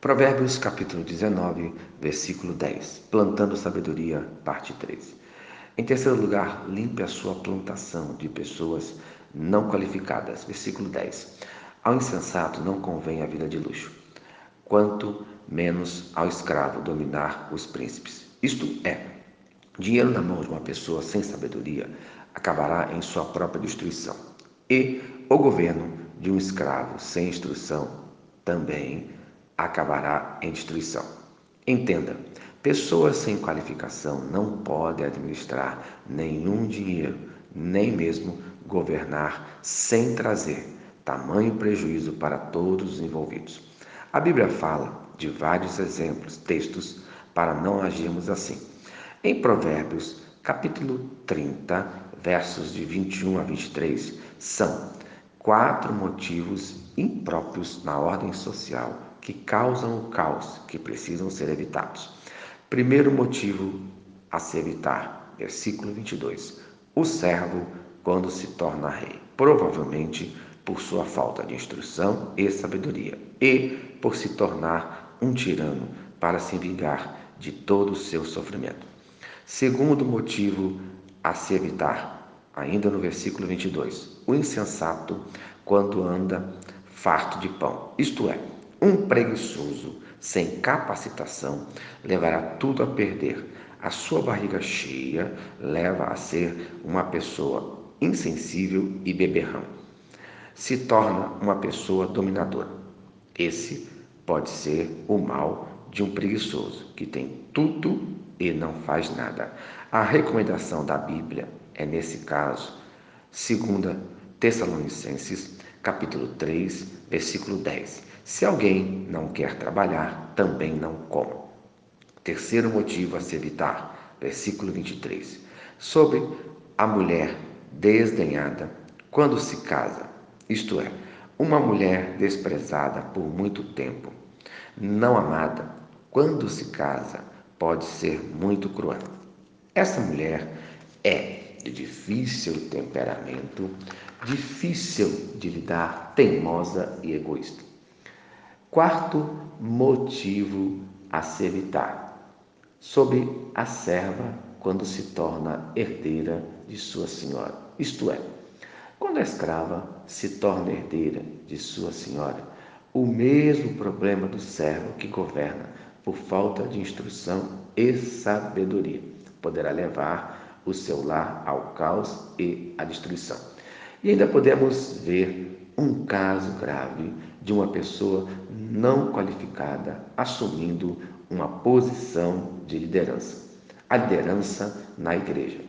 Provérbios capítulo 19, versículo 10. Plantando sabedoria, parte 3. Em terceiro lugar, limpe a sua plantação de pessoas não qualificadas. Versículo 10. Ao insensato não convém a vida de luxo, quanto menos ao escravo dominar os príncipes. Isto é, dinheiro na mão de uma pessoa sem sabedoria acabará em sua própria destruição. E o governo de um escravo sem instrução também acabará em destruição. Entenda, pessoas sem qualificação não podem administrar nenhum dinheiro, nem mesmo governar sem trazer tamanho prejuízo para todos os envolvidos. A Bíblia fala de vários exemplos, textos, para não agirmos assim. Em Provérbios, capítulo 30, versos de 21 a 23, são quatro motivos impróprios na ordem social que causam o caos que precisam ser evitados. Primeiro motivo a se evitar, versículo 22. O servo, quando se torna rei, provavelmente por sua falta de instrução e sabedoria, e por se tornar um tirano para se vingar de todo o seu sofrimento. Segundo motivo a se evitar, ainda no versículo 22, o insensato, quando anda farto de pão, isto é, um preguiçoso sem capacitação levará tudo a perder. A sua barriga cheia leva a ser uma pessoa insensível e beberrão. Se torna uma pessoa dominadora. Esse pode ser o mal de um preguiçoso que tem tudo e não faz nada. A recomendação da Bíblia é nesse caso, segunda Tessalonicenses, capítulo 3, versículo 10. Se alguém não quer trabalhar, também não coma. Terceiro motivo a se evitar, versículo 23. Sobre a mulher desdenhada quando se casa, isto é, uma mulher desprezada por muito tempo, não amada, quando se casa, pode ser muito cruel. Essa mulher é de difícil temperamento, difícil de lidar, teimosa e egoísta. Quarto motivo a se evitar: sobre a serva quando se torna herdeira de sua senhora. Isto é, quando a escrava se torna herdeira de sua senhora, o mesmo problema do servo que governa por falta de instrução e sabedoria poderá levar o seu lar ao caos e à destruição. E ainda podemos ver um caso grave de uma pessoa não qualificada assumindo uma posição de liderança. A liderança na igreja.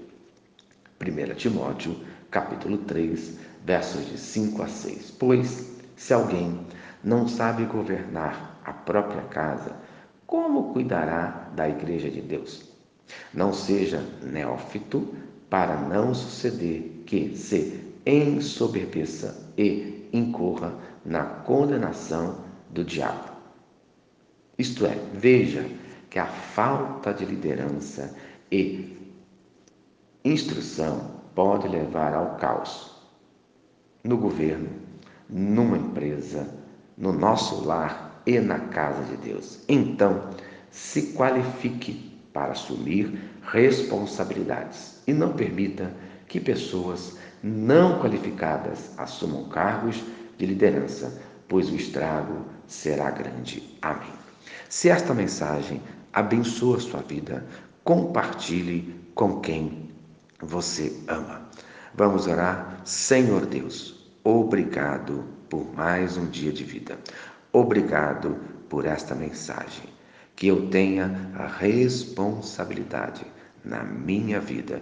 1 Timóteo, capítulo 3, versos de 5 a 6. Pois, se alguém não sabe governar a própria casa, como cuidará da igreja de Deus? Não seja neófito para não suceder que se ensoberbeça e incorra na condenação do diabo. Isto é, veja que a falta de liderança e instrução pode levar ao caos no governo, numa empresa, no nosso lar e na casa de Deus. Então, se qualifique para assumir responsabilidades e não permita que pessoas não qualificadas assumam cargos de liderança, pois o estrago será grande. Amém. Se esta mensagem abençoa a sua vida, compartilhe com quem você ama. Vamos orar, Senhor Deus, obrigado por mais um dia de vida. Obrigado por esta mensagem. Que eu tenha a responsabilidade na minha vida